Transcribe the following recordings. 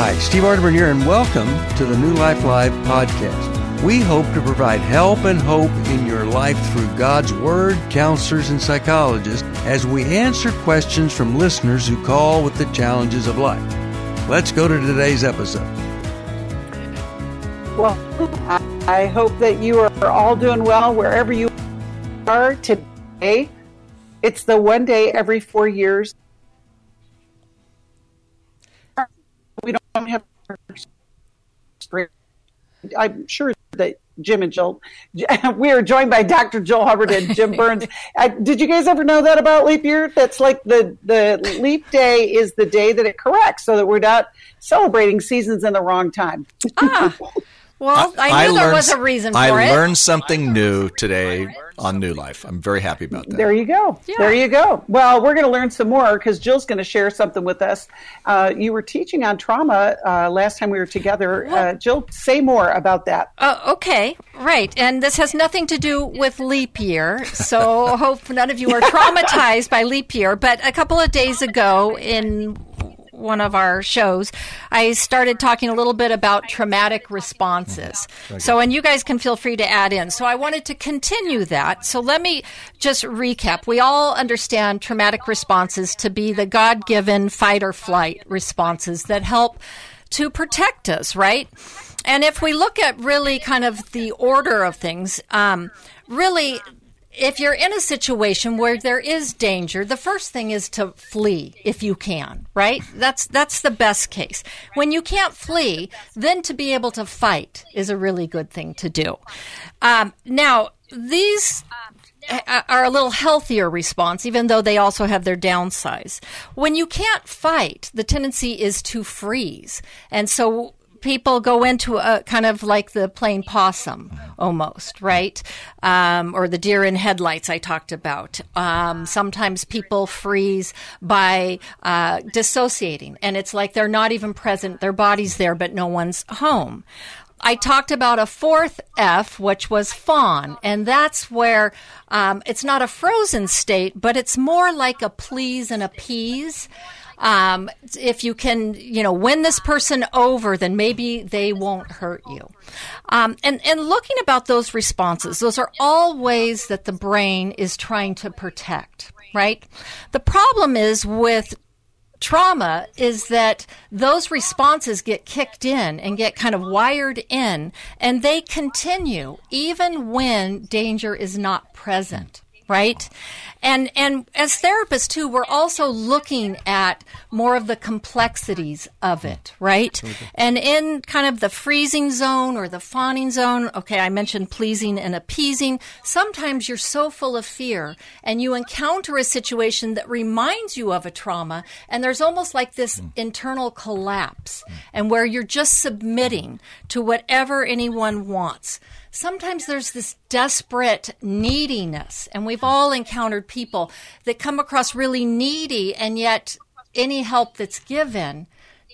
Hi, Steve Arterburn here, and welcome to the New Life Live podcast. We hope to provide help and hope in your life through God's Word, counselors, and psychologists as we answer questions from listeners who call with the challenges of life. Let's go to today's episode. Well, I hope that you are all doing well wherever you are today. It's the one day every four years. Don't have. I'm sure that Jim and Jill, we are joined by Dr. Jill Hubbard and Jim Burns. Uh, did you guys ever know that about leap year? That's like the, the leap day is the day that it corrects so that we're not celebrating seasons in the wrong time. Ah. Well, I, I knew I there was a reason for I it. I learned something new today on New Life. I'm very happy about that. There you go. Yeah. There you go. Well, we're going to learn some more because Jill's going to share something with us. Uh, you were teaching on trauma uh, last time we were together. Uh, Jill, say more about that. Oh, okay. Right. And this has nothing to do with leap year. So hope none of you are traumatized by leap year. But a couple of days ago in one of our shows, I started talking a little bit about traumatic responses. Mm-hmm. So, and you guys can feel free to add in. So, I wanted to continue that. So, let me just recap. We all understand traumatic responses to be the God given fight or flight responses that help to protect us, right? And if we look at really kind of the order of things, um, really if you're in a situation where there is danger, the first thing is to flee if you can, right? That's that's the best case. When you can't flee, then to be able to fight is a really good thing to do. Um, now, these are a little healthier response, even though they also have their downsides. When you can't fight, the tendency is to freeze. And so people go into a kind of like the plain possum almost, right? Um, or the deer in headlights I talked about. Um, sometimes people freeze by uh, dissociating, and it's like they're not even present. Their body's there, but no one's home. I talked about a fourth F, which was fawn, and that's where um, it's not a frozen state, but it's more like a please and appease. Um, if you can, you know, win this person over, then maybe they won't hurt you. Um, and, and looking about those responses, those are all ways that the brain is trying to protect, right? The problem is with trauma is that those responses get kicked in and get kind of wired in and they continue even when danger is not present right? And and as therapists too, we're also looking at more of the complexities of it, right? And in kind of the freezing zone or the fawning zone, okay, I mentioned pleasing and appeasing. Sometimes you're so full of fear and you encounter a situation that reminds you of a trauma and there's almost like this mm. internal collapse and where you're just submitting to whatever anyone wants sometimes there's this desperate neediness, and we've all encountered people that come across really needy, and yet any help that's given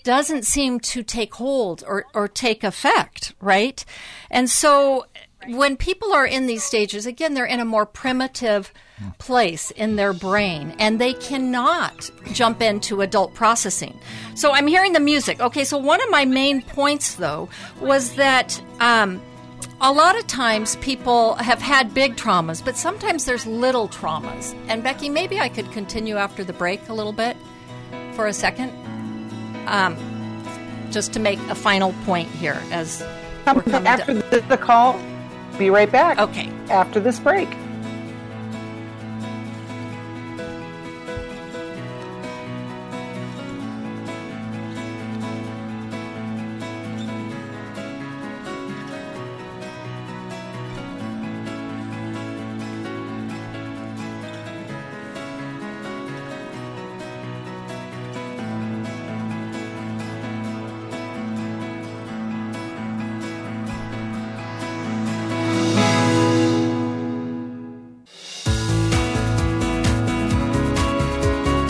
doesn't seem to take hold or, or take effect, right? And so when people are in these stages, again, they're in a more primitive place in their brain and they cannot jump into adult processing. So I'm hearing the music. Okay, so one of my main points, though, was that. Um, a lot of times people have had big traumas, but sometimes there's little traumas. And Becky, maybe I could continue after the break a little bit for a second, um, just to make a final point here as after the, the call. Be right back. Okay. After this break.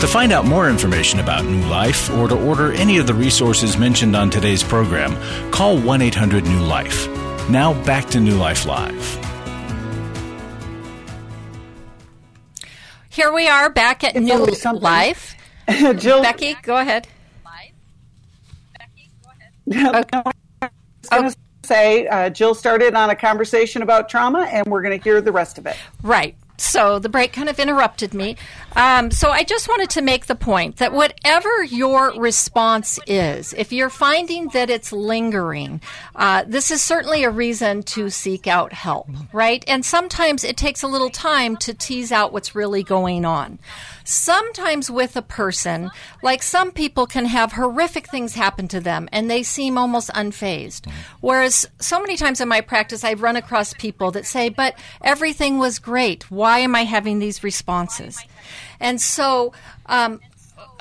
To find out more information about New Life or to order any of the resources mentioned on today's program, call 1 800 New Life. Now back to New Life Live. Here we are back at New Life. Jill, Becky, go ahead. Okay. I was going to say, uh, Jill started on a conversation about trauma, and we're going to hear the rest of it. Right. So the break kind of interrupted me. Um, so I just wanted to make the point that whatever your response is, if you're finding that it's lingering, uh, this is certainly a reason to seek out help, right? And sometimes it takes a little time to tease out what's really going on. Sometimes with a person, like some people can have horrific things happen to them and they seem almost unfazed. Whereas so many times in my practice, I've run across people that say, but everything was great. Why am I having these responses? And so, um,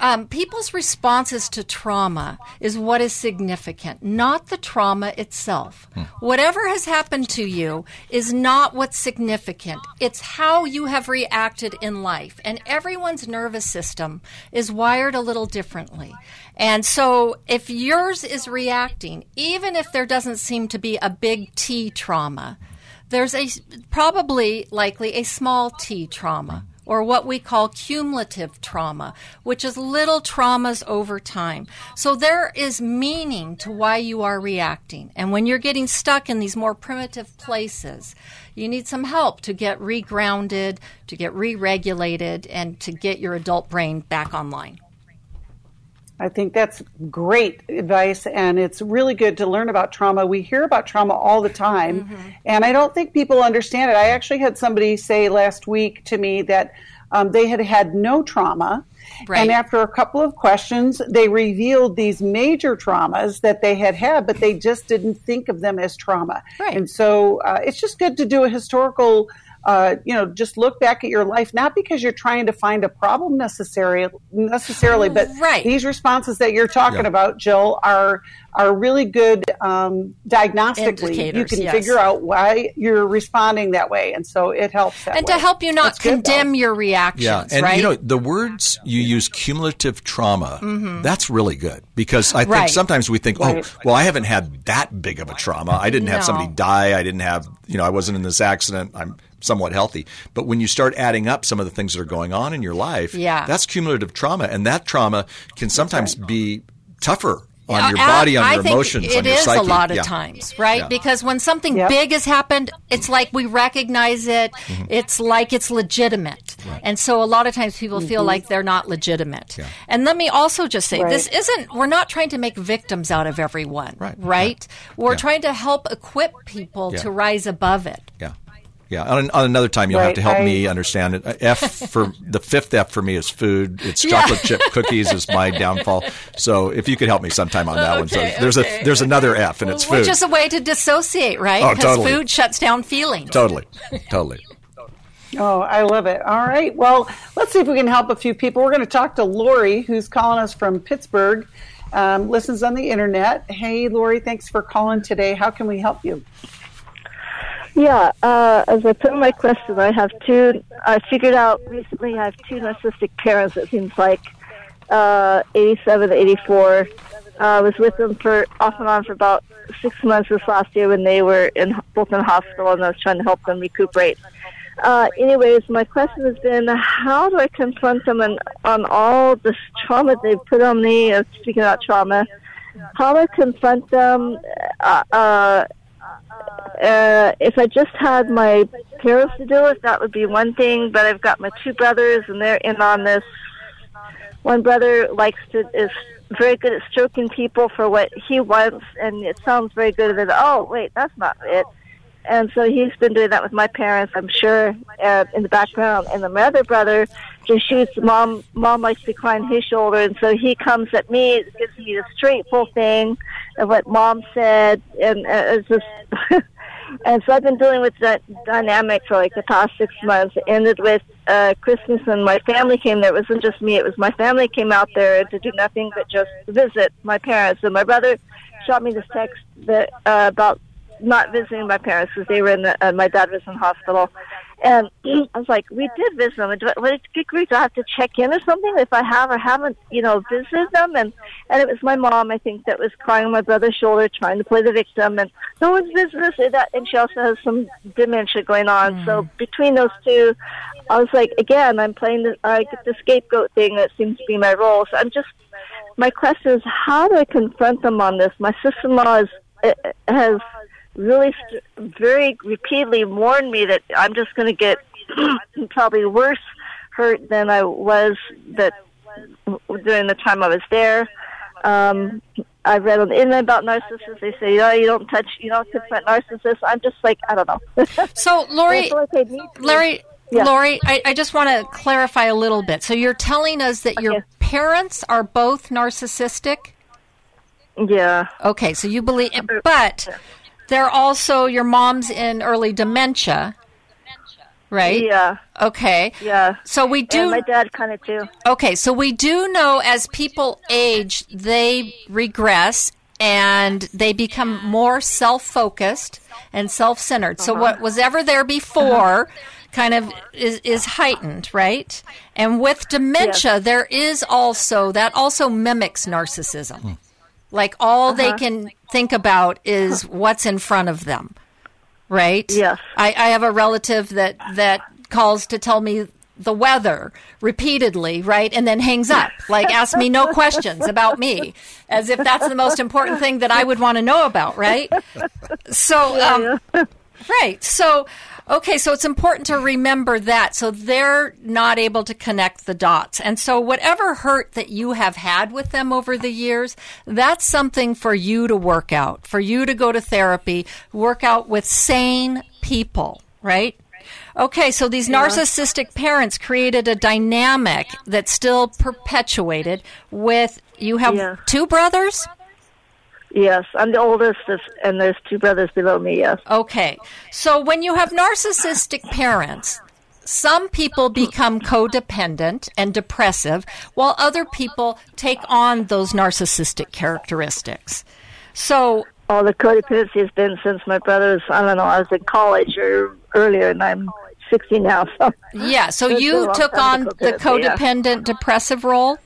um, people's responses to trauma is what is significant, not the trauma itself. Hmm. Whatever has happened to you is not what's significant. It's how you have reacted in life. And everyone's nervous system is wired a little differently. And so if yours is reacting, even if there doesn't seem to be a big T trauma, there's a probably likely a small T trauma or what we call cumulative trauma, which is little traumas over time. So there is meaning to why you are reacting. And when you're getting stuck in these more primitive places, you need some help to get regrounded, to get re regulated, and to get your adult brain back online. I think that's great advice, and it's really good to learn about trauma. We hear about trauma all the time, mm-hmm. and I don't think people understand it. I actually had somebody say last week to me that um, they had had no trauma. Right. And after a couple of questions, they revealed these major traumas that they had had, but they just didn't think of them as trauma. Right. And so uh, it's just good to do a historical uh, you know, just look back at your life, not because you're trying to find a problem necessarily, necessarily, but right. these responses that you're talking yeah. about, Jill, are are really good um, diagnostically. You can yes. figure out why you're responding that way, and so it helps. and way. to help you not That's condemn good, your reactions. Yeah, and right? you know the words you use, cumulative trauma. Mm-hmm. That's really good because I think right. sometimes we think, oh, right. well, I haven't had that big of a trauma. I didn't have somebody die. I didn't have, you know, I wasn't in this accident. I'm somewhat healthy. But when you start adding up some of the things that are going on in your life, yeah. that's cumulative trauma. And that trauma can sometimes right. be tougher on your body, on I your emotions, it is a lot of yeah. times, right? Yeah. Because when something yep. big has happened, it's like we recognize it. Mm-hmm. It's like it's legitimate, right. and so a lot of times people mm-hmm. feel like they're not legitimate. Yeah. And let me also just say, right. this isn't. We're not trying to make victims out of everyone, right? Right? We're trying to help equip people to rise above it. Yeah. Yeah, on, on, another time you'll right, have to help I, me understand it. F for the fifth F for me is food. It's yeah. chocolate chip cookies is my downfall. So if you could help me sometime on that okay, one. So there's okay. a there's another F and it's food. Which is a way to dissociate, right? Oh, because totally. food shuts down feelings. Totally, totally. Oh, I love it. All right. Well, let's see if we can help a few people. We're going to talk to Lori, who's calling us from Pittsburgh, um, listens on the internet. Hey, Lori, thanks for calling today. How can we help you? Yeah, uh, as I put in my question, I have two. I figured out recently I have two narcissistic parents. It seems like uh, 87, 84. Uh, I was with them for off and on for about six months this last year when they were in both in hospital, and I was trying to help them recuperate. Uh, anyways, my question has been, how do I confront them on, on all this trauma they've put on me? Uh, speaking about trauma, how do I confront them? Uh, uh, uh, if I just had my parents to do it, that would be one thing. But I've got my two brothers, and they're in on this. One brother likes to is very good at stroking people for what he wants, and it sounds very good. And oh, wait, that's not it. And so he's been doing that with my parents, I'm sure, uh, in the background. And then my other brother just shoots mom. Mom likes to climb his shoulder, and so he comes at me, gives me the straight full thing of what mom said, and uh, it's just. and so I've been dealing with that dynamic for like the past six months. It ended with uh, Christmas, and my family came there. It wasn't just me; it was my family came out there to do nothing but just visit my parents. And my brother shot me this text that uh, about not visiting my parents because they were in the, uh, my dad was in hospital. And I was like, we did visit them. Do I, what, good grief, do I have to check in or something if I have or haven't, you know, visited them? And and it was my mom, I think, that was crying on my brother's shoulder, trying to play the victim. And no one's visited. That, and she also has some dementia going on. Mm. So between those two, I was like, again, I'm playing the, I get the scapegoat thing that seems to be my role. So I'm just my question is, how do I confront them on this? My sister-in-law is, uh, has really st- very repeatedly warned me that I'm just going to get probably worse hurt than I was that during the time I was there. Um, I read on the internet about narcissists. They say, you know, you don't touch, you don't confront narcissists. I'm just like, I don't know. so, Lori, Larry, yeah. Lori, I, I just want to clarify a little bit. So, you're telling us that okay. your parents are both narcissistic? Yeah. Okay, so you believe, but they're also your mom's in early dementia right? Yeah. Okay. Yeah. So we do. And my dad kind of too. Okay, so we do know as people age, they regress and they become more self-focused and self-centered. Uh-huh. So what was ever there before. Uh-huh. Kind of is, is heightened, right? And with dementia, yes. there is also that also mimics narcissism. Like all uh-huh. they can think about is what's in front of them right? Yes. I, I have a relative that that calls to tell me the weather repeatedly, right? And then hangs up, like asks me no questions about me, as if that's the most important thing that I would want to know about, right? So, um, right. So, Okay, so it's important to remember that. So they're not able to connect the dots. And so whatever hurt that you have had with them over the years, that's something for you to work out, for you to go to therapy, work out with sane people, right? Okay, so these yeah. narcissistic parents created a dynamic that's still perpetuated with you have yeah. two brothers? Yes, I'm the oldest, and there's two brothers below me, yes. Okay. So when you have narcissistic parents, some people become codependent and depressive, while other people take on those narcissistic characteristics. So. All the codependency has been since my brother's, I don't know, I was in college or earlier, and I'm 60 now. So yeah, so you took on the codependent yeah. depressive role?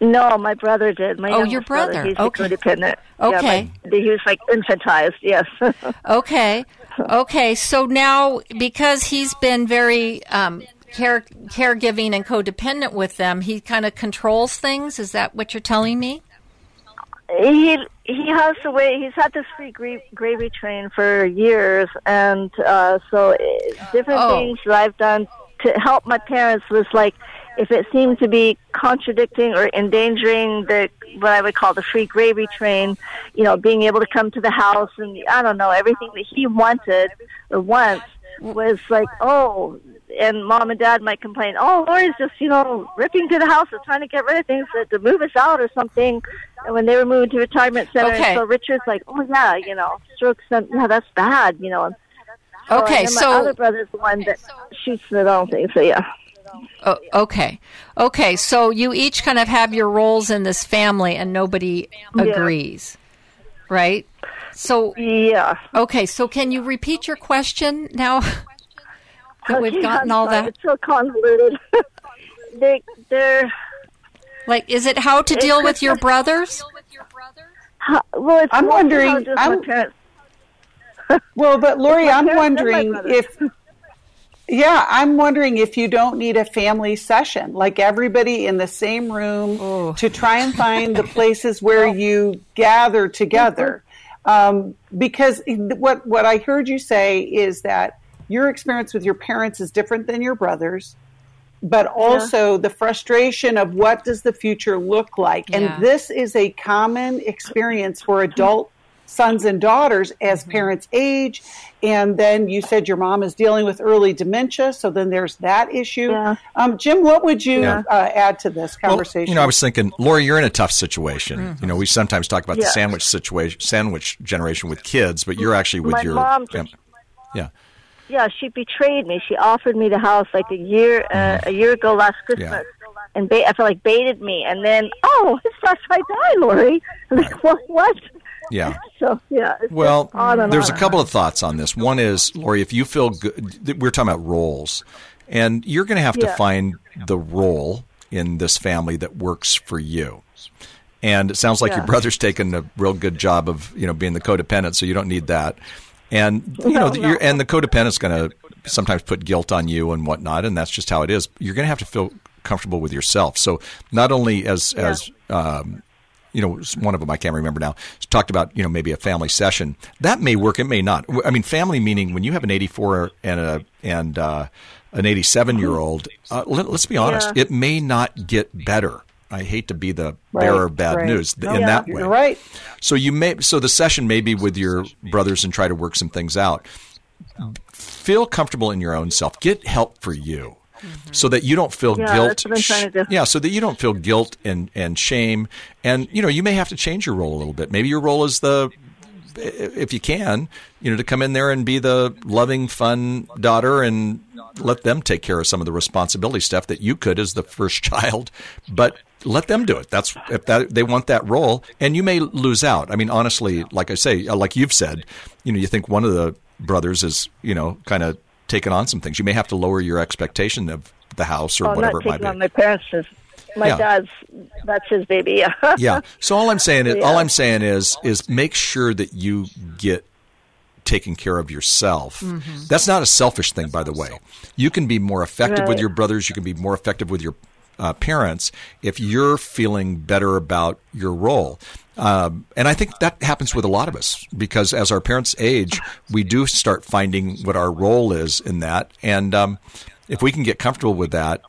No, my brother did. My oh, your brother. brother. He's okay. codependent. Okay. Yeah, he was like infantized. Yes. okay. Okay. So now, because he's been very um, care caregiving and codependent with them, he kind of controls things. Is that what you're telling me? He he has to wait. He's had this free gra- gravy train for years, and uh, so uh, different oh. things that I've done to help my parents was like if it seemed to be contradicting or endangering the what I would call the free gravy train, you know, being able to come to the house and I don't know everything that he wanted or wants was like, oh, and mom and dad might complain, oh, Lori's just you know ripping to the house and trying to get rid of things to, to move us out or something. And when they were moving to retirement center, okay. so Richard's like, oh yeah, you know, strokes, yeah, that's bad, you know. Okay, so, so my other brother's the one that shoots the own thing. So yeah. Oh, okay. Okay. So you each kind of have your roles in this family and nobody agrees. Yeah. Right? So Yeah. Okay, so can you repeat your question now? that we've gotten all that. It's so convoluted. they they're like is it how to deal with your brothers? How, well, I'm wondering I'm, well, but Lori, I'm wondering if yeah, I'm wondering if you don't need a family session, like everybody in the same room oh. to try and find the places where you gather together. Um, because what what I heard you say is that your experience with your parents is different than your brothers, but also yeah. the frustration of what does the future look like, and yeah. this is a common experience for adult sons and daughters as mm-hmm. parents age. And then you said your mom is dealing with early dementia, so then there's that issue. Yeah. Um, Jim, what would you yeah. uh, add to this conversation? Well, you know, I was thinking, Lori, you're in a tough situation. Mm-hmm. You know, we sometimes talk about the sandwich situation, sandwich generation with kids, but you're actually with My your mom. yeah. Yeah, she betrayed me. She offered me the house like a year uh, mm-hmm. a year ago last Christmas. Yeah and ba- I felt like baited me, and then oh, it's after I die, Lori. Like what? What? Yeah. So yeah. Well, there's on a couple of thoughts on this. One is, Lori, if you feel good, we're talking about roles, and you're going to have to find the role in this family that works for you. And it sounds like yeah. your brother's taken a real good job of you know being the codependent, so you don't need that. And you no, know, no. and the codependent's going to sometimes put guilt on you and whatnot, and that's just how it is. You're going to have to feel comfortable with yourself. So not only as yeah. as Um, you know, one of them I can't remember now talked about you know maybe a family session that may work, it may not. I mean, family meaning when you have an 84 and a and uh, an 87 year old. Uh, let, us be honest, yeah. it may not get better. I hate to be the right, bearer of bad right. news in yeah, that way. Right. So you may so the session may be with your brothers and try to work some things out. Feel comfortable in your own self. Get help for you. Mm-hmm. so that you don't feel yeah, guilt. Yeah, so that you don't feel guilt and, and shame. And, you know, you may have to change your role a little bit. Maybe your role is the, if you can, you know, to come in there and be the loving, fun daughter and let them take care of some of the responsibility stuff that you could as the first child, but let them do it. That's if that they want that role, and you may lose out. I mean, honestly, like I say, like you've said, you know, you think one of the brothers is, you know, kind of taken on some things. You may have to lower your expectation of the house or oh, whatever it might be. On my parents' my yeah. dad's that's his baby. Yeah. yeah. So all I'm saying is yeah. all I'm saying is is make sure that you get taken care of yourself. Mm-hmm. That's not a selfish thing, by the way. You can be more effective right. with your brothers. You can be more effective with your uh, parents if you're feeling better about your role. Um, and I think that happens with a lot of us because as our parents age, we do start finding what our role is in that. And um, if we can get comfortable with that,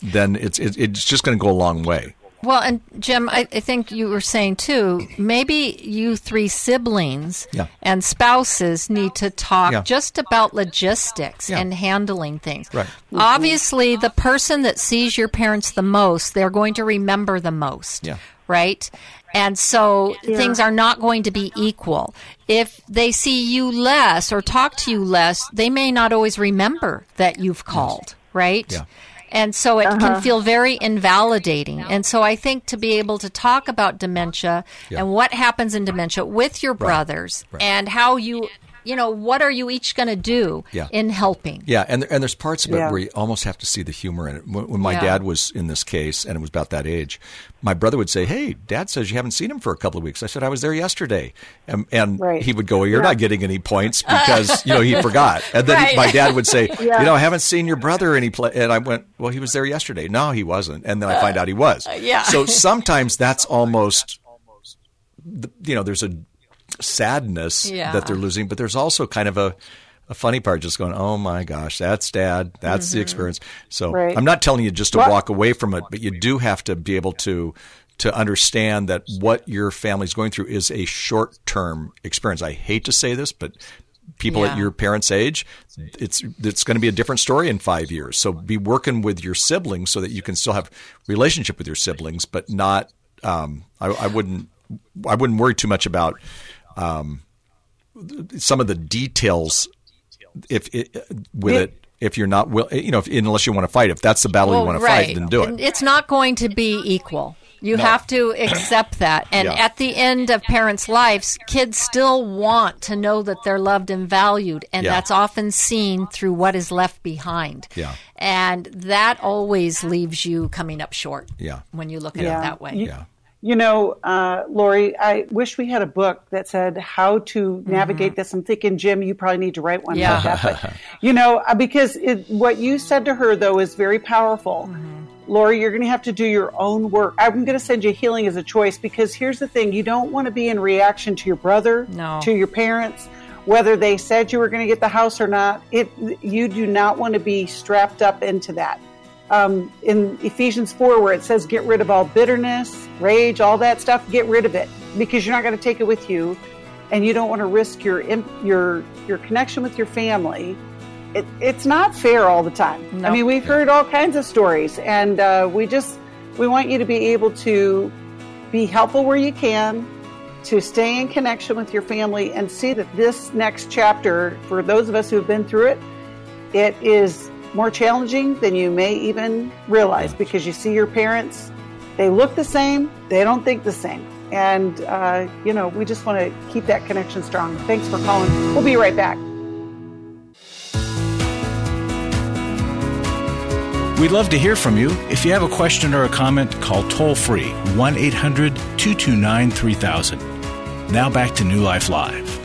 then it's it's just going to go a long way. Well, and Jim, I, I, think you were saying too, maybe you three siblings yeah. and spouses need to talk yeah. just about logistics yeah. and handling things. Right. Obviously, the person that sees your parents the most, they're going to remember the most. Yeah. Right? And so things are not going to be equal. If they see you less or talk to you less, they may not always remember that you've called. Yes. Right? Yeah. And so it uh-huh. can feel very invalidating. And so I think to be able to talk about dementia yeah. and what happens in dementia with your brothers right. Right. and how you you know, what are you each going to do yeah. in helping? Yeah, and and there's parts of it yeah. where you almost have to see the humor in it. When, when my yeah. dad was in this case, and it was about that age, my brother would say, "Hey, Dad says you haven't seen him for a couple of weeks." I said, "I was there yesterday," and, and right. he would go, well, "You're not getting any points because you know he forgot." And then right. my dad would say, "You know, I haven't seen your brother any play," and I went, "Well, he was there yesterday." No, he wasn't, and then I find out he was. Uh, yeah. So sometimes that's almost, you know, there's a sadness yeah. that they're losing, but there's also kind of a, a funny part just going, oh my gosh, that's dad. That's mm-hmm. the experience. So right. I'm not telling you just to what? walk away from it, but you do have to be able to to understand that what your family's going through is a short term experience. I hate to say this, but people yeah. at your parents' age, it's it's going to be a different story in five years. So be working with your siblings so that you can still have relationship with your siblings, but not. Um, I, I wouldn't. I wouldn't worry too much about um, some of the details if it, with it, it if you're not will you know if, unless you want to fight if that's the battle well, you want to right. fight then do it it's not going to be equal you no. have to accept that and yeah. at the end of parents lives kids still want to know that they're loved and valued and yeah. that's often seen through what is left behind yeah and that always leaves you coming up short yeah when you look at yeah. it that way yeah you know, uh, Lori, I wish we had a book that said how to mm-hmm. navigate this. I'm thinking, Jim, you probably need to write one yeah. like that. But, you know, uh, because it, what you said to her, though, is very powerful. Mm-hmm. Lori, you're going to have to do your own work. I'm going to send you healing is a choice because here's the thing you don't want to be in reaction to your brother, no. to your parents, whether they said you were going to get the house or not. It, you do not want to be strapped up into that um, in Ephesians 4, where it says, get rid of all bitterness, rage, all that stuff, get rid of it because you're not going to take it with you and you don't want to risk your, your, your connection with your family. It, it's not fair all the time. No. I mean, we've heard all kinds of stories and uh, we just, we want you to be able to be helpful where you can, to stay in connection with your family and see that this next chapter, for those of us who have been through it, it is more challenging than you may even realize because you see your parents, they look the same, they don't think the same. And, uh, you know, we just want to keep that connection strong. Thanks for calling. We'll be right back. We'd love to hear from you. If you have a question or a comment, call toll free 1 800 229 3000. Now back to New Life Live.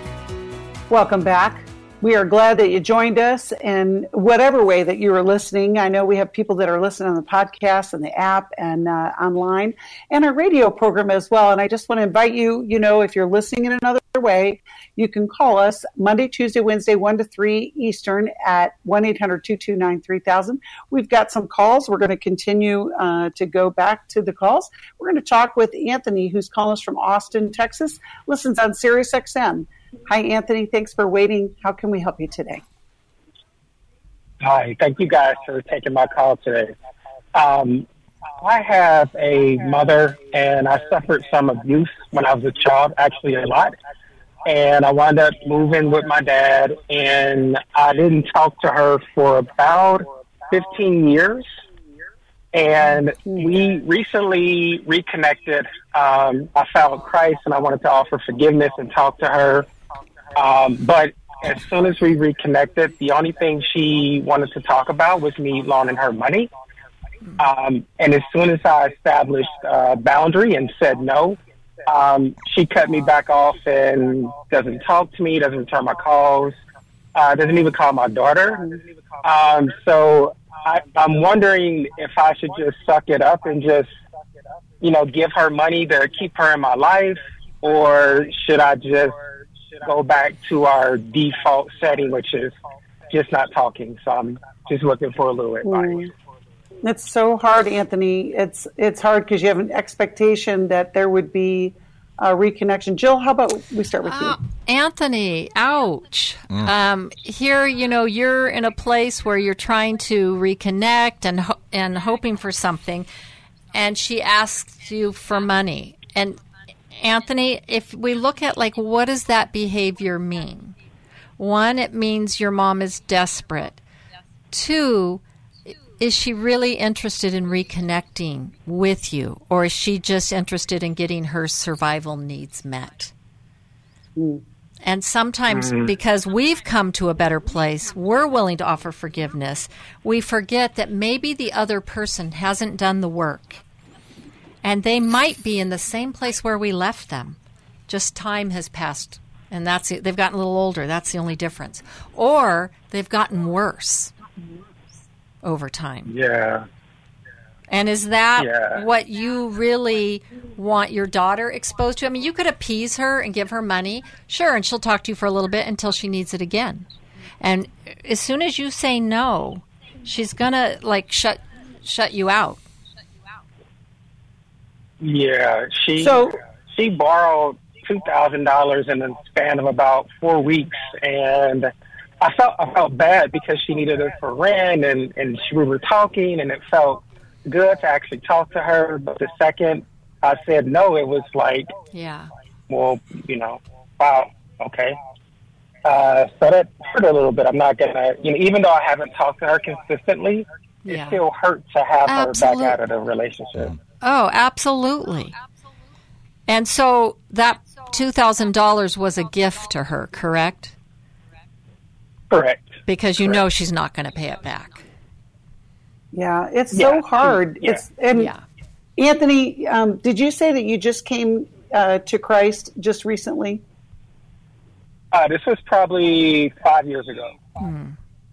Welcome back. We are glad that you joined us and whatever way that you are listening. I know we have people that are listening on the podcast and the app and uh, online and our radio program as well. And I just want to invite you, you know, if you're listening in another way, you can call us Monday, Tuesday, Wednesday, 1 to 3 Eastern at 1 800 229 3000. We've got some calls. We're going to continue uh, to go back to the calls. We're going to talk with Anthony, who's calling us from Austin, Texas, listens on Sirius XM. Hi, Anthony. Thanks for waiting. How can we help you today? Hi. Thank you guys for taking my call today. Um, I have a mother, and I suffered some abuse when I was a child, actually a lot. And I wound up moving with my dad, and I didn't talk to her for about 15 years. And we recently reconnected. Um, I found Christ, and I wanted to offer forgiveness and talk to her. Um, but as soon as we reconnected, the only thing she wanted to talk about was me loaning her money. Um, and as soon as I established a boundary and said no, um, she cut me back off and doesn't talk to me, doesn't return my calls, uh, doesn't even call my daughter. Um, so I, I'm wondering if I should just suck it up and just, you know, give her money to keep her in my life, or should I just go back to our default setting, which is just not talking. So I'm just looking for a little advice. Mm. It's so hard, Anthony. It's it's hard because you have an expectation that there would be a reconnection. Jill, how about we start with you? Uh, Anthony, ouch. Mm. Um, here, you know, you're in a place where you're trying to reconnect and ho- and hoping for something, and she asks you for money. And Anthony, if we look at like what does that behavior mean? One, it means your mom is desperate. Two, is she really interested in reconnecting with you, or is she just interested in getting her survival needs met? Mm. And sometimes, mm-hmm. because we've come to a better place, we're willing to offer forgiveness. We forget that maybe the other person hasn't done the work and they might be in the same place where we left them. Just time has passed, and that's it. They've gotten a little older. That's the only difference. Or they've gotten worse over time. Yeah. And is that yeah. what you really want your daughter exposed to? I mean, you could appease her and give her money, sure, and she'll talk to you for a little bit until she needs it again. And as soon as you say no, she's gonna like shut shut you out. Yeah, she so, she borrowed two thousand dollars in the span of about four weeks, and I felt I felt bad because she needed it for rent, and and she, we were talking, and it felt good to actually talk to her. But the second I said no, it was like, yeah, well, you know, wow, okay. Uh, so that hurt a little bit. I'm not gonna, you know, even though I haven't talked to her consistently, yeah. it still hurts to have Absolutely. her back out of the relationship. Oh, absolutely. And so that $2,000 was a gift to her, correct? Correct. Because you correct. know she's not going to pay it back. Yeah, it's yeah. so hard. Yeah. It's and yeah. Anthony, um, did you say that you just came uh, to Christ just recently? Uh, this was probably five years ago. Hmm.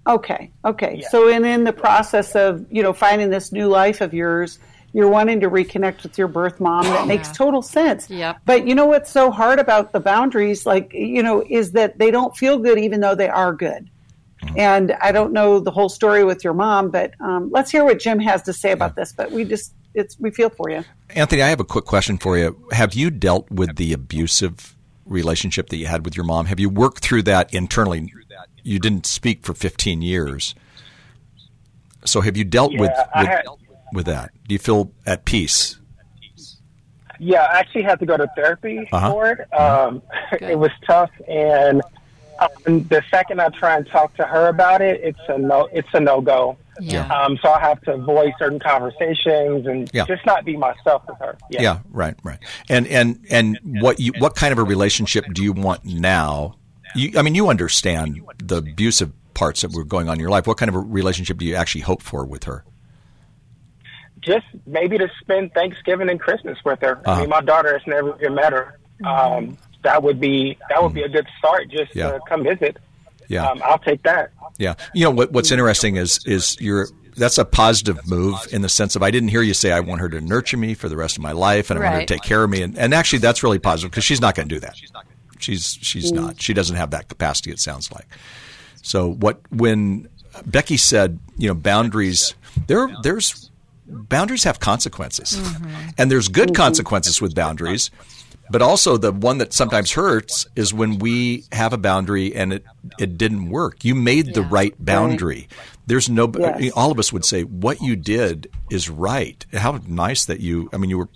Okay, okay. Yeah. So, in in the process of you know finding this new life of yours, you're wanting to reconnect with your birth mom. That makes total sense. Yeah. But you know what's so hard about the boundaries, like, you know, is that they don't feel good even though they are good. And I don't know the whole story with your mom, but um, let's hear what Jim has to say about yeah. this. But we just, it's, we feel for you. Anthony, I have a quick question for you. Have you dealt with the abusive relationship that you had with your mom? Have you worked through that internally? You didn't speak for 15 years. So have you dealt yeah, with, with had, with that? Do you feel at peace? Yeah, I actually had to go to therapy uh-huh. for it. Uh-huh. Um, it was tough, and um, the second I try and talk to her about it, it's a no. It's a no go. Yeah. Um, so I have to avoid certain conversations and yeah. just not be myself with her. Yeah. yeah. Right. Right. And and and what you what kind of a relationship do you want now? You, I mean, you understand the abusive parts that were going on in your life. What kind of a relationship do you actually hope for with her? Just maybe to spend Thanksgiving and Christmas with her. Uh-huh. I mean, my daughter has never even met her. Um, that would be that would be a good start just yeah. to come visit. Yeah. Um, I'll take that. Yeah. You know what, what's interesting is is you're that's a positive move in the sense of I didn't hear you say I want her to nurture me for the rest of my life and I want her to take care of me and, and actually that's really positive because she's not going to do that. She's she's mm. not. She doesn't have that capacity. It sounds like. So what when Becky said, you know, boundaries there there's boundaries have consequences, mm-hmm. and there's good mm-hmm. consequences with boundaries. But also the one that sometimes hurts is when we have a boundary and it it didn't work. You made yeah. the right boundary. Right. There's no yes. all of us would say what you did is right. How nice that you I mean you were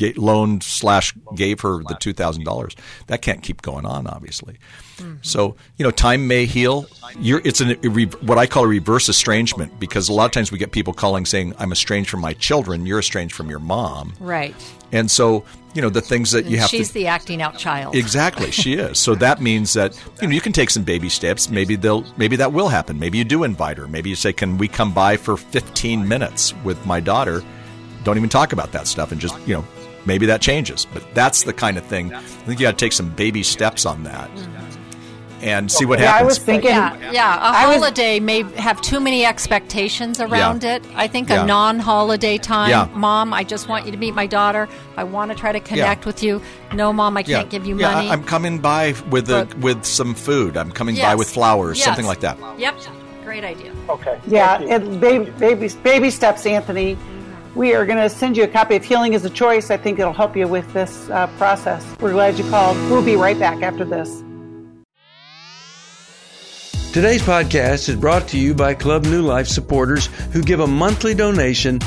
you loaned slash gave her the two thousand dollars. That can't keep going on, obviously. Mm-hmm. So you know, time may heal. You're, it's an, what I call a reverse estrangement because a lot of times we get people calling saying, "I'm estranged from my children." You're estranged from your mom, right? And so you know the things that you have. She's to, the acting out child. Exactly, she is. So that means that you know you can take some baby steps. Maybe they'll maybe that will happen. Maybe you do invite her. Maybe you say, "Can we come by for 15 minutes with my daughter?" Don't even talk about that stuff and just you know maybe that changes. But that's the kind of thing. I think you got to take some baby steps on that. And see what yeah, happens. I was thinking, yeah, yeah a I holiday was, may have too many expectations around yeah. it. I think a non-holiday time, mom, I just want you to meet my daughter. I want to try to connect with you. No, mom, I can't give you money. I'm coming by with a, with some food. I'm coming yes. by with flowers, yes. something like that. Yep, great idea. Okay. Yeah, it, baby, baby, baby steps, Anthony we are going to send you a copy of Healing is a Choice. I think it'll help you with this uh, process. We're glad you called. We'll be right back after this. Today's podcast is brought to you by Club New Life supporters who give a monthly donation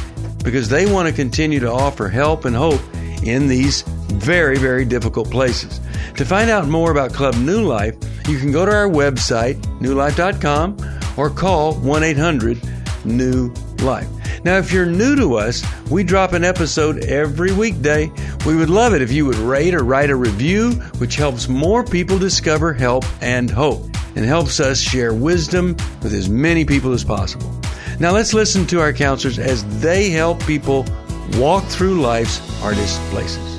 because they want to continue to offer help and hope in these very, very difficult places. To find out more about Club New Life, you can go to our website, newlife.com, or call 1 800 New Life. Now, if you're new to us, we drop an episode every weekday. We would love it if you would rate or write a review, which helps more people discover help and hope and helps us share wisdom with as many people as possible. Now, let's listen to our counselors as they help people walk through life's hardest places.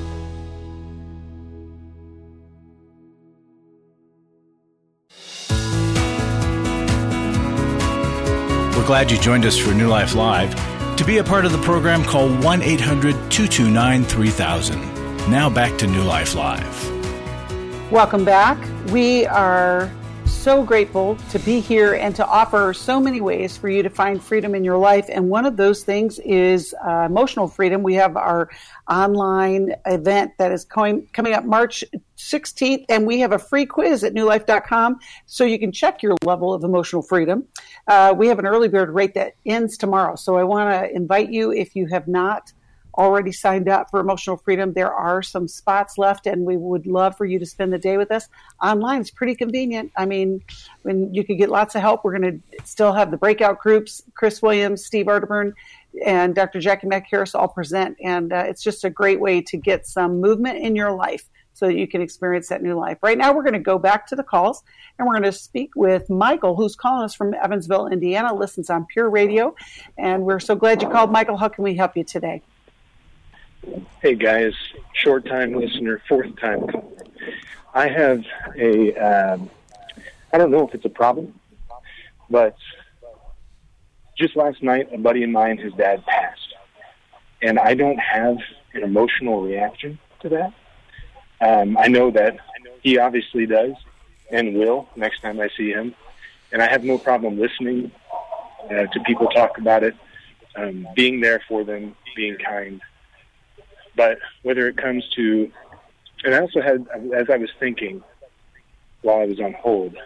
We're glad you joined us for New Life Live. To be a part of the program, call 1 800 229 3000. Now back to New Life Live. Welcome back. We are so grateful to be here and to offer so many ways for you to find freedom in your life. And one of those things is uh, emotional freedom. We have our online event that is coming, coming up March 16th, and we have a free quiz at newlife.com so you can check your level of emotional freedom. Uh, we have an early bird rate that ends tomorrow. So I want to invite you, if you have not already signed up for Emotional Freedom, there are some spots left, and we would love for you to spend the day with us. Online is pretty convenient. I mean, when you could get lots of help, we're going to still have the breakout groups. Chris Williams, Steve Arterburn, and Dr. Jackie McHarris all present, and uh, it's just a great way to get some movement in your life so that you can experience that new life. Right now, we're going to go back to the calls and we're going to speak with Michael, who's calling us from Evansville, Indiana, listens on Pure Radio. And we're so glad you called. Michael, how can we help you today? Hey, guys. Short time listener, fourth time caller. I have a, um, I don't know if it's a problem, but just last night, a buddy of mine, his dad passed. And I don't have an emotional reaction to that. Um, I know that he obviously does and will next time I see him. And I have no problem listening uh, to people talk about it, um, being there for them, being kind. But whether it comes to, and I also had, as I was thinking while I was on hold,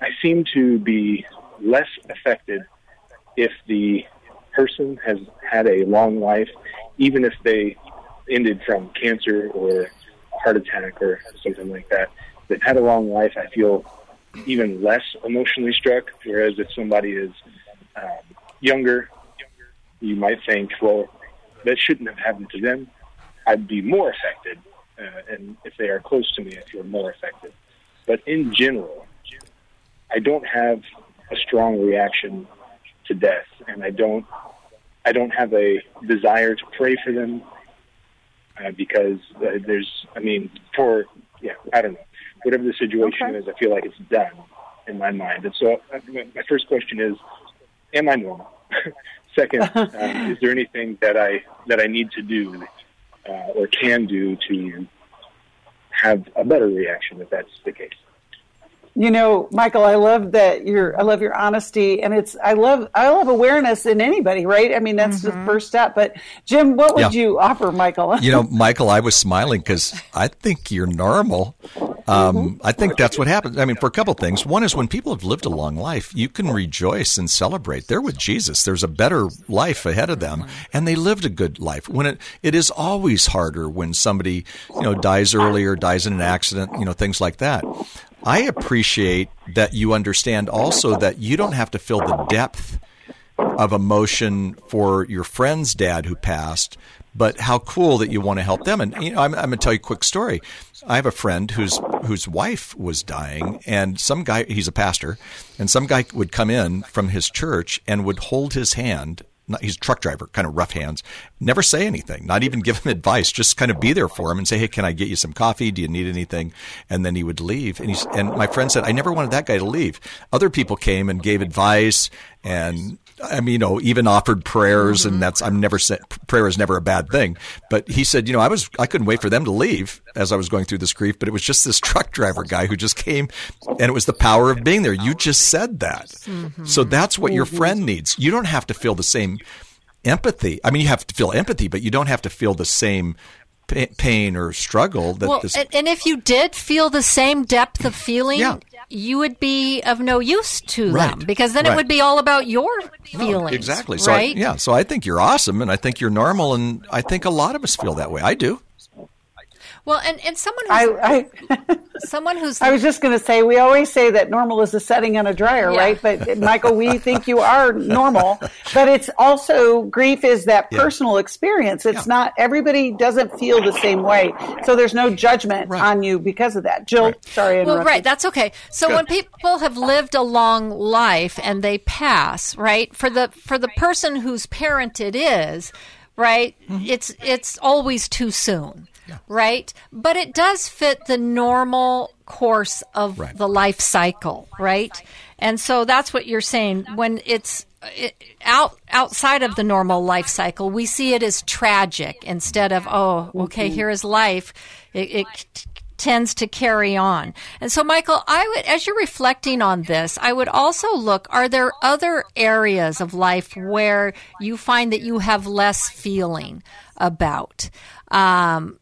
I seem to be less affected if the person has had a long life, even if they ended from cancer or heart attack or something like that, that had a long life, I feel even less emotionally struck. Whereas if somebody is um, younger, you might think, well, that shouldn't have happened to them. I'd be more affected. Uh, and if they are close to me, I feel more affected. But in general, I don't have a strong reaction to death, and I don't, I don't have a desire to pray for them uh, because uh, there's, I mean, for yeah, I don't know, whatever the situation okay. is, I feel like it's done. in my mind. And so uh, my first question is, am I normal? Second, um, is there anything that I that I need to do uh, or can do to have a better reaction if that's the case? You know, Michael, I love that you're, I love your honesty and it's, I love, I love awareness in anybody, right? I mean, that's mm-hmm. the first step. But Jim, what would yeah. you offer, Michael? you know, Michael, I was smiling because I think you're normal. Um, mm-hmm. I think that's what happens. I mean, for a couple things. One is when people have lived a long life, you can rejoice and celebrate. They're with Jesus. There's a better life ahead of them, and they lived a good life. When it it is always harder when somebody you know dies early or dies in an accident, you know things like that. I appreciate that you understand also that you don't have to feel the depth of emotion for your friend's dad who passed, but how cool that you want to help them. And you know, I'm, I'm going to tell you a quick story. I have a friend whose whose wife was dying, and some guy he's a pastor, and some guy would come in from his church and would hold his hand he's a truck driver, kind of rough hands. Never say anything, not even give him advice. Just kind of be there for him and say, "Hey, can I get you some coffee? Do you need anything?" And then he would leave. And he's and my friend said, "I never wanted that guy to leave." Other people came and gave advice and I mean, you know, even offered prayers, and that's I'm never said prayer is never a bad thing. But he said, you know, I was I couldn't wait for them to leave as I was going through this grief, but it was just this truck driver guy who just came, and it was the power of being there. You just said that, mm-hmm. so that's what your friend needs. You don't have to feel the same empathy. I mean, you have to feel empathy, but you don't have to feel the same pain or struggle that well, this... and if you did feel the same depth of feeling yeah. you would be of no use to right. them because then right. it would be all about your feelings no, exactly so right I, yeah so i think you're awesome and i think you're normal and i think a lot of us feel that way i do well, and, and someone who's, I, I someone who's I was just going to say we always say that normal is a setting on a dryer, yeah. right? But Michael, we think you are normal, but it's also grief is that personal experience. It's yeah. not everybody doesn't feel the same way, so there's no judgment right. on you because of that. Jill, right. sorry, well, right, that's okay. So Good. when people have lived a long life and they pass, right, for the for the person whose parent it is, right, mm-hmm. it's it's always too soon yeah. right? But it does fit the normal course of right. the life cycle, right? And so that's what you're saying. When it's it, out outside of the normal life cycle, we see it as tragic instead of oh, okay, mm-hmm. here is life. It, it t- tends to carry on. And so, Michael, I would, as you're reflecting on this, I would also look: are there other areas of life where you find that you have less feeling about? Um,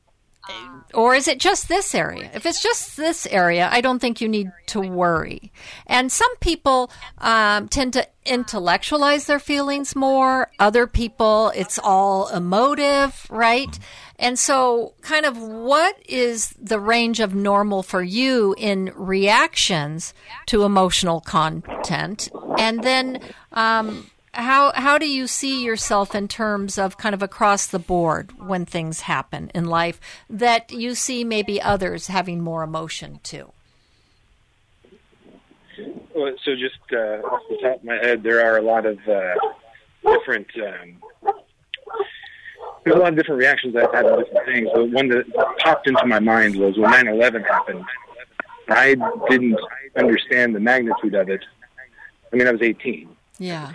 or is it just this area? If it's just this area, I don't think you need to worry. And some people um, tend to intellectualize their feelings more. Other people, it's all emotive, right? And so, kind of, what is the range of normal for you in reactions to emotional content? And then, um, how how do you see yourself in terms of kind of across the board when things happen in life that you see maybe others having more emotion too? Well, so just uh, off the top of my head, there are a lot of uh, different. Um, there's a lot of different reactions I've had to different things. But one that popped into my mind was when 9/11 happened. I didn't understand the magnitude of it. I mean, I was 18. Yeah.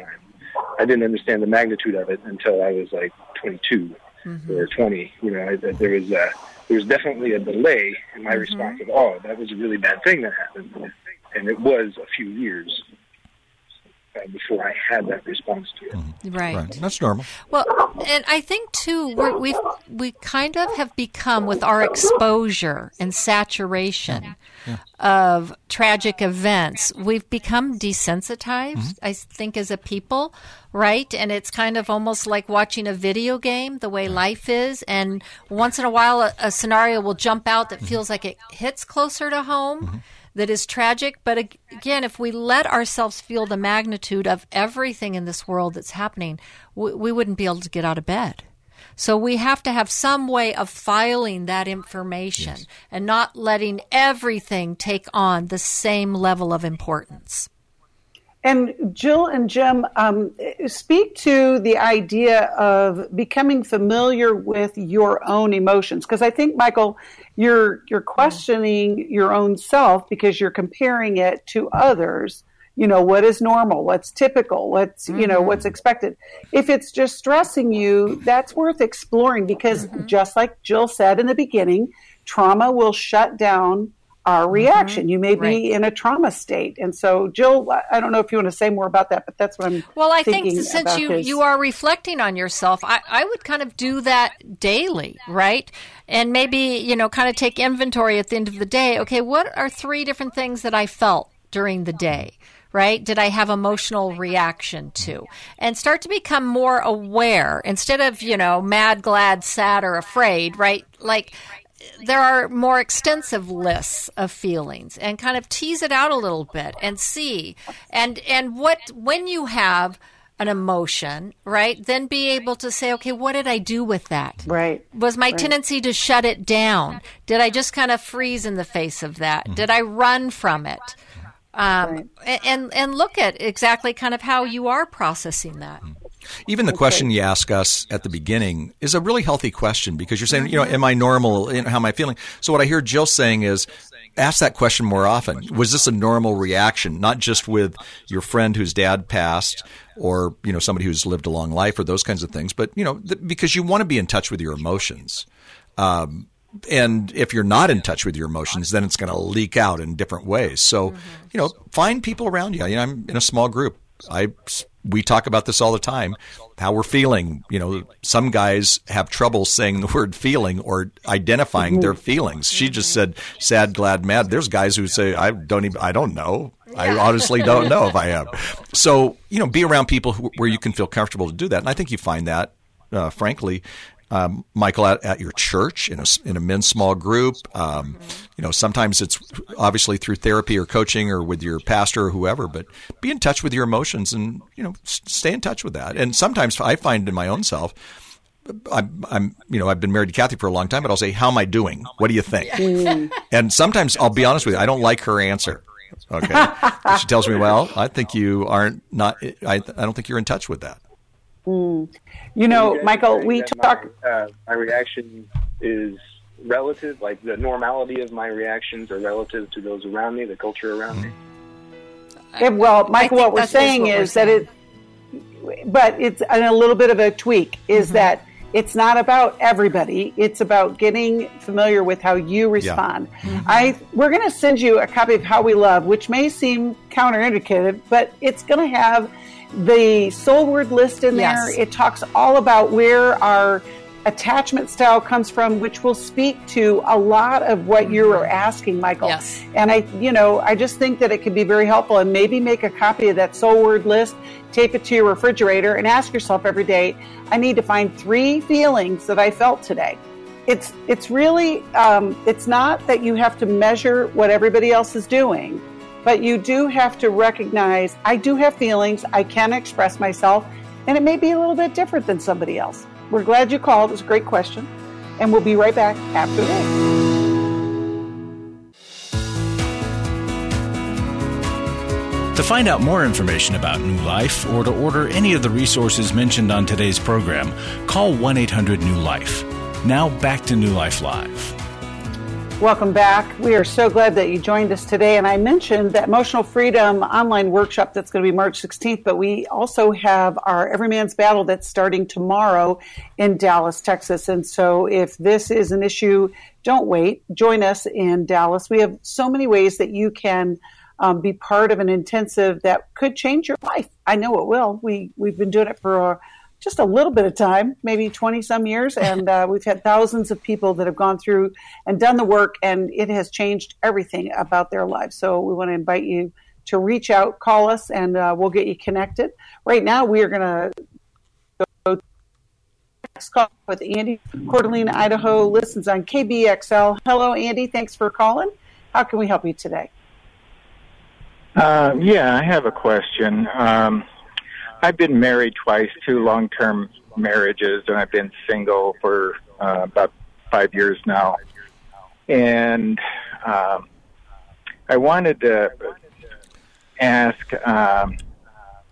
I didn't understand the magnitude of it until I was like 22 mm-hmm. or 20. You know, I, there was a, there was definitely a delay in my mm-hmm. response of, oh, that was a really bad thing that happened, and it was a few years uh, before I had that response to it. Mm-hmm. Right. right. That's normal. Well, and I think too, we we've we kind of have become with our exposure and saturation yeah. of tragic events, we've become desensitized. Mm-hmm. I think as a people, right? And it's kind of almost like watching a video game, the way life is. And once in a while, a, a scenario will jump out that mm-hmm. feels like it hits closer to home. Mm-hmm that is tragic. But again, if we let ourselves feel the magnitude of everything in this world that's happening, we, we wouldn't be able to get out of bed. So we have to have some way of filing that information yes. and not letting everything take on the same level of importance. And Jill and Jim, um, speak to the idea of becoming familiar with your own emotions, because I think Michael, you're you're questioning your own self because you're comparing it to others. You know what is normal, what's typical, what's mm-hmm. you know what's mm-hmm. expected. If it's just stressing you, that's worth exploring because mm-hmm. just like Jill said in the beginning, trauma will shut down our mm-hmm. reaction. Mm-hmm. You may be right. in a trauma state, and so Jill, I don't know if you want to say more about that, but that's what I'm. Well, I think since you his... you are reflecting on yourself, I, I would kind of do that daily, right? And maybe you know, kind of take inventory at the end of the day. Okay, what are three different things that I felt during the day? Right? Did I have emotional reaction to? And start to become more aware instead of, you know, mad, glad, sad, or afraid, right? Like there are more extensive lists of feelings and kind of tease it out a little bit and see and and what when you have an emotion, right? Then be able to say, okay, what did I do with that? Right. Was my right. tendency to shut it down? Did I just kind of freeze in the face of that? Mm-hmm. Did I run from it? Um, right. and and look at exactly kind of how you are processing that. Mm-hmm. Even the okay. question you ask us at the beginning is a really healthy question because you're saying, you know, am I normal? How am I feeling? So what I hear Jill saying is, ask that question more often. Was this a normal reaction, not just with your friend whose dad passed or, you know, somebody who's lived a long life or those kinds of things, but, you know, th- because you want to be in touch with your emotions. Um, and if you're not in touch with your emotions, then it's going to leak out in different ways. So, mm-hmm. you know, find people around you. You know, I'm in a small group. I we talk about this all the time how we're feeling. You know some guys have trouble saying the word feeling or identifying their feelings. She just said sad glad mad. There's guys who say i don't even i don't know. I honestly don't know if i am. So you know be around people who, where you can feel comfortable to do that. And i think you find that uh, frankly um, Michael, at, at, your church in a, in a men's small group. Um, you know, sometimes it's obviously through therapy or coaching or with your pastor or whoever, but be in touch with your emotions and, you know, stay in touch with that. And sometimes I find in my own self, I'm, I'm, you know, I've been married to Kathy for a long time, but I'll say, how am I doing? What do you think? and sometimes I'll be honest with you, I don't like her answer. Okay. she tells me, well, I think you aren't not, I, I don't think you're in touch with that. Mm. You know, Michael, we talk. My, uh, my reaction is relative, like the normality of my reactions are relative to those around me, the culture around me. Yeah, well, Michael, what we're saying what is we're saying. that it, but it's a little bit of a tweak, is mm-hmm. that it's not about everybody. It's about getting familiar with how you respond. Yeah. Mm-hmm. I we're going to send you a copy of How We Love, which may seem counterindicative, but it's going to have the soul word list in there. Yes. It talks all about where our attachment style comes from, which will speak to a lot of what you are asking, Michael. Yes. And I, you know, I just think that it can be very helpful and maybe make a copy of that soul word list, tape it to your refrigerator and ask yourself every day, I need to find three feelings that I felt today. It's, it's really, um, it's not that you have to measure what everybody else is doing but you do have to recognize I do have feelings, I can express myself, and it may be a little bit different than somebody else. We're glad you called. It's a great question. And we'll be right back after this. To find out more information about New Life or to order any of the resources mentioned on today's program, call 1 800 New Life. Now back to New Life Live. Welcome back. We are so glad that you joined us today. And I mentioned that Emotional Freedom online workshop that's going to be March 16th, but we also have our Every Man's Battle that's starting tomorrow in Dallas, Texas. And so if this is an issue, don't wait. Join us in Dallas. We have so many ways that you can um, be part of an intensive that could change your life. I know it will. We, we've been doing it for a just a little bit of time, maybe 20 some years. And uh, we've had thousands of people that have gone through and done the work, and it has changed everything about their lives. So we want to invite you to reach out, call us, and uh, we'll get you connected. Right now, we are going to go to next call with Andy. Coeur d'Alene, Idaho, listens on KBXL. Hello, Andy. Thanks for calling. How can we help you today? Uh, yeah, I have a question. Um, I've been married twice, two long-term marriages, and I've been single for uh, about five years now. And um, I wanted to ask um,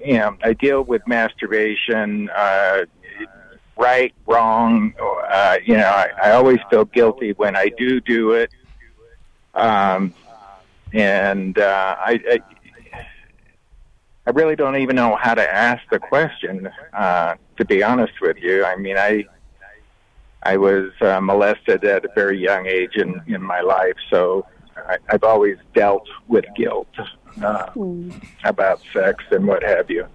you know, I deal with masturbation, uh, right, wrong. Uh, you know, I, I always feel guilty when I do do it. Um, and uh, I, I, I really don't even know how to ask the question. Uh, to be honest with you, I mean, I, I was uh, molested at a very young age in in my life, so I, I've always dealt with guilt uh, mm. about sex and what have you.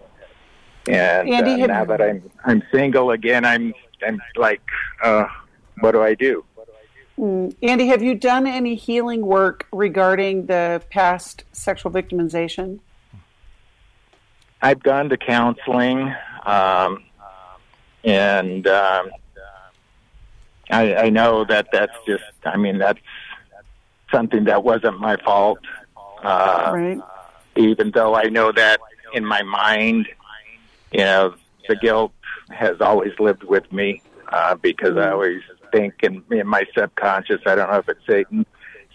And Andy, uh, now that I'm I'm single again, I'm I'm like, uh, what do I do? Mm. Andy, have you done any healing work regarding the past sexual victimization? I've gone to counseling, um, and um, I, I know that that's just. I mean, that's something that wasn't my fault. Uh, right. Even though I know that in my mind, you know, the guilt has always lived with me uh, because I always think in, in my subconscious, I don't know if it's Satan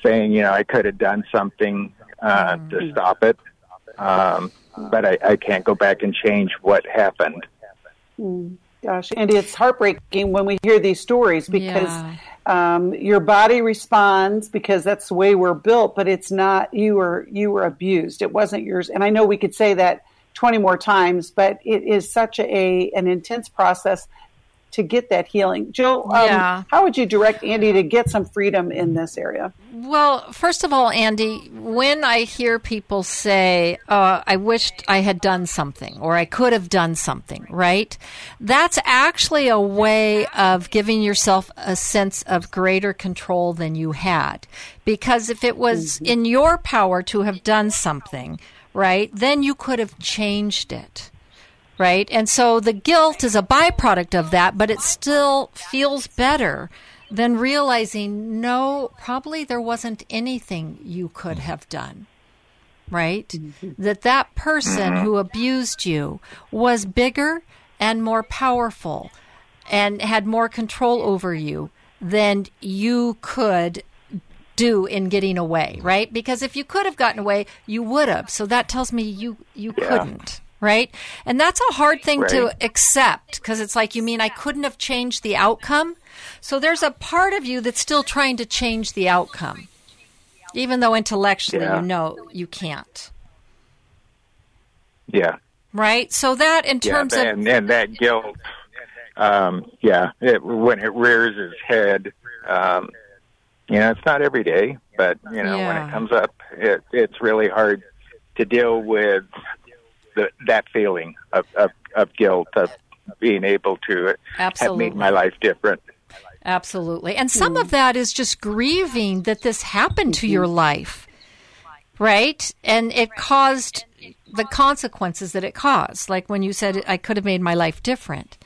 saying, you know, I could have done something uh, mm-hmm. to stop it, um, but I, I can't go back and change what happened. Mm, gosh, Andy, it's heartbreaking when we hear these stories because yeah. um, your body responds because that's the way we're built, but it's not you were you were abused. It wasn't yours, and I know we could say that 20 more times, but it is such a an intense process to get that healing. Jill, um, yeah. how would you direct Andy to get some freedom in this area? Well, first of all, Andy, when I hear people say, uh, I wished I had done something or I could have done something, right? That's actually a way of giving yourself a sense of greater control than you had. Because if it was mm-hmm. in your power to have done something, right, then you could have changed it right? And so the guilt is a byproduct of that, but it still feels better than realizing no, probably there wasn't anything you could have done. Right? Mm-hmm. That that person who abused you was bigger and more powerful and had more control over you than you could do in getting away, right? Because if you could have gotten away, you would have. So that tells me you you yeah. couldn't right? And that's a hard thing right. to accept because it's like, you mean I couldn't have changed the outcome? So there's a part of you that's still trying to change the outcome, even though intellectually yeah. you know you can't. Yeah. Right? So that in terms yeah, and, of. And that guilt, um, yeah, it, when it rears its head, um, you know, it's not every day, but, you know, yeah. when it comes up, it, it's really hard to deal with the, that feeling of, of, of guilt of being able to Absolutely. have made my life different. Absolutely. And some mm. of that is just grieving that this happened to your life, right? And it caused the consequences that it caused. Like when you said, I could have made my life different.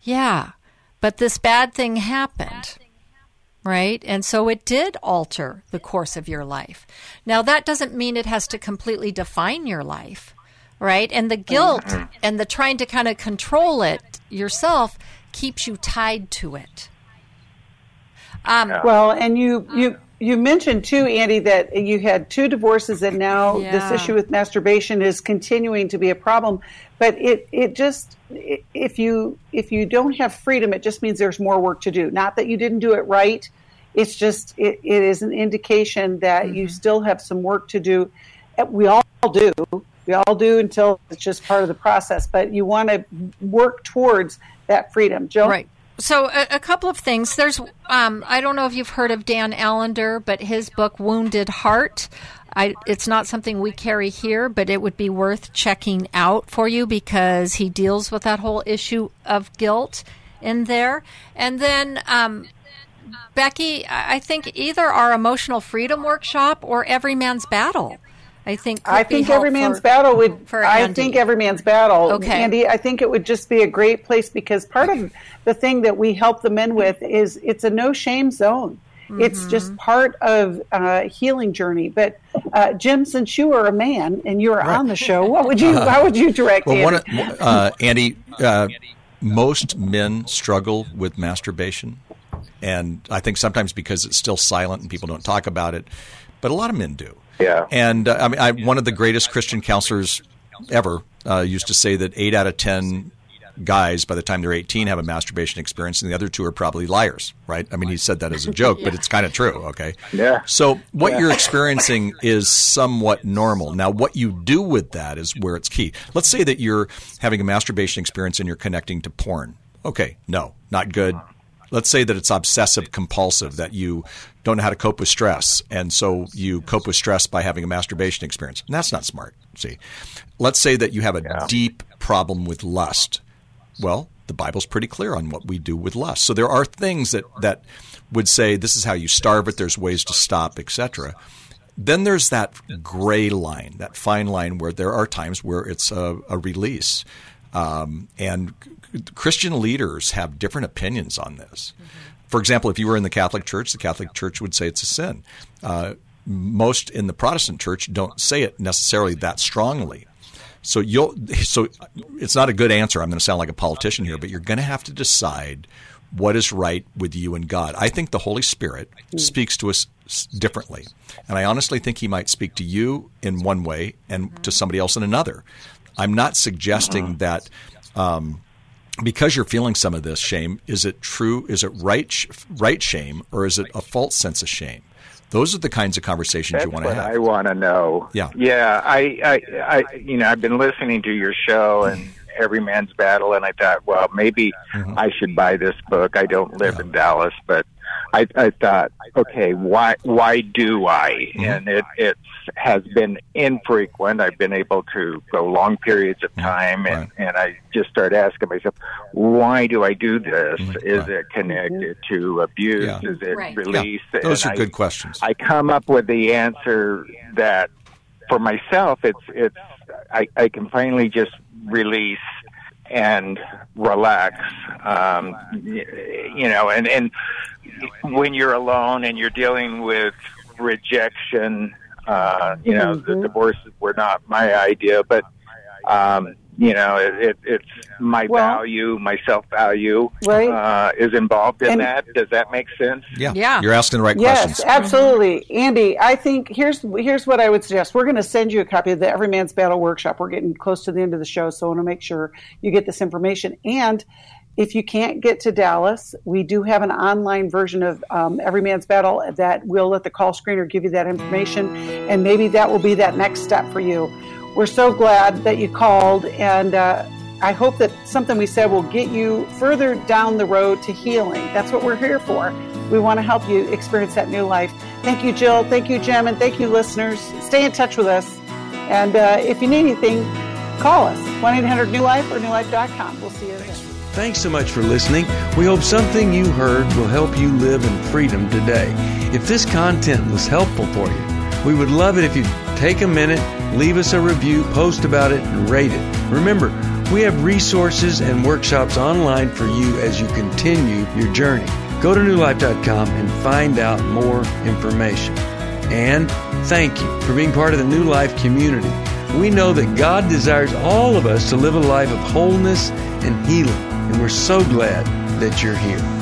Yeah. But this bad thing happened, right? And so it did alter the course of your life. Now, that doesn't mean it has to completely define your life right? And the guilt mm-hmm. and the trying to kind of control it yourself keeps you tied to it. Um, well, and you you you mentioned too, Andy, that you had two divorces, and now yeah. this issue with masturbation is continuing to be a problem. But it it just if you if you don't have freedom, it just means there's more work to do. Not that you didn't do it right. It's just it, it is an indication that mm-hmm. you still have some work to do. We all do we all do until it's just part of the process, but you want to work towards that freedom. Jill? Right. So, a, a couple of things. There's, um, I don't know if you've heard of Dan Allender, but his book, Wounded Heart, I, it's not something we carry here, but it would be worth checking out for you because he deals with that whole issue of guilt in there. And then, um, Becky, I think either our emotional freedom workshop or Every Man's Battle I think I think every man's for, battle would. I think every man's battle, okay. Andy. I think it would just be a great place because part of the thing that we help the men with is it's a no shame zone. Mm-hmm. It's just part of uh, healing journey. But uh, Jim, since you are a man and you are right. on the show, what would you? Uh, how would you direct? Well, Andy? One, uh, Andy, uh, most men struggle with masturbation, and I think sometimes because it's still silent and people don't talk about it, but a lot of men do. Yeah. And uh, I mean, I, one of the greatest Christian counselors ever uh, used to say that eight out of ten guys by the time they're 18 have a masturbation experience and the other two are probably liars right? I mean he said that as a joke yeah. but it's kind of true okay? Yeah. So what yeah. you're experiencing is somewhat normal. Now what you do with that is where it's key. Let's say that you're having a masturbation experience and you're connecting to porn. Okay no not good. Let's say that it's obsessive compulsive that you don't know how to cope with stress. And so you cope with stress by having a masturbation experience. And that's not smart see. Let's say that you have a yeah. deep problem with lust. Well the bible's pretty clear on what we do with lust. So there are things that that would say this is how you starve it. There's ways to stop etc then there's that gray line that fine line where there are times where it's a, a release. Um, and Christian leaders have different opinions on this. Mm-hmm. For example, if you were in the Catholic Church, the Catholic Church would say it's a sin. Uh, most in the Protestant Church don't say it necessarily that strongly. So you'll so it's not a good answer. I'm going to sound like a politician here, but you're going to have to decide what is right with you and God. I think the Holy Spirit speaks to us differently. And I honestly think he might speak to you in one way and to somebody else in another. I'm not suggesting mm-hmm. that um, because you're feeling some of this shame, is it true? Is it right, right shame, or is it a false sense of shame? Those are the kinds of conversations That's you want to have. I want to know. Yeah, yeah. I, I, I, you know, I've been listening to your show and Every Man's Battle, and I thought, well, maybe mm-hmm. I should buy this book. I don't live yeah. in Dallas, but I, I thought, okay, why why do I? Mm-hmm. And it it has been infrequent. I've been able to go long periods of time, and right. and I just start asking myself, why do I do this? Mm-hmm. Is right. it connected to abuse? Yeah. Is it right. release? Yeah. Those and are I, good questions. I come up with the answer that for myself, it's it's I, I can finally just release and relax. Um, you know, and and when you're alone and you're dealing with rejection, uh, you know, mm-hmm. the divorces were not my idea, but um, you know, it, it, it's my well, value, my self value right. uh, is involved in and, that. Does that make sense? Yeah, yeah. You're asking the right yes, questions. Yes, absolutely, Andy. I think here's here's what I would suggest. We're going to send you a copy of the Every Man's Battle workshop. We're getting close to the end of the show, so I want to make sure you get this information and if you can't get to Dallas, we do have an online version of um, Every Man's Battle that will let the call screener give you that information, and maybe that will be that next step for you. We're so glad that you called, and uh, I hope that something we said will get you further down the road to healing. That's what we're here for. We want to help you experience that new life. Thank you, Jill. Thank you, Jim, and thank you, listeners. Stay in touch with us, and uh, if you need anything, call us 1 800 New Life or newlife.com. We'll see you then. Thanks so much for listening. We hope something you heard will help you live in freedom today. If this content was helpful for you, we would love it if you'd take a minute, leave us a review, post about it, and rate it. Remember, we have resources and workshops online for you as you continue your journey. Go to newlife.com and find out more information. And thank you for being part of the New Life community. We know that God desires all of us to live a life of wholeness and healing and we're so glad that you're here.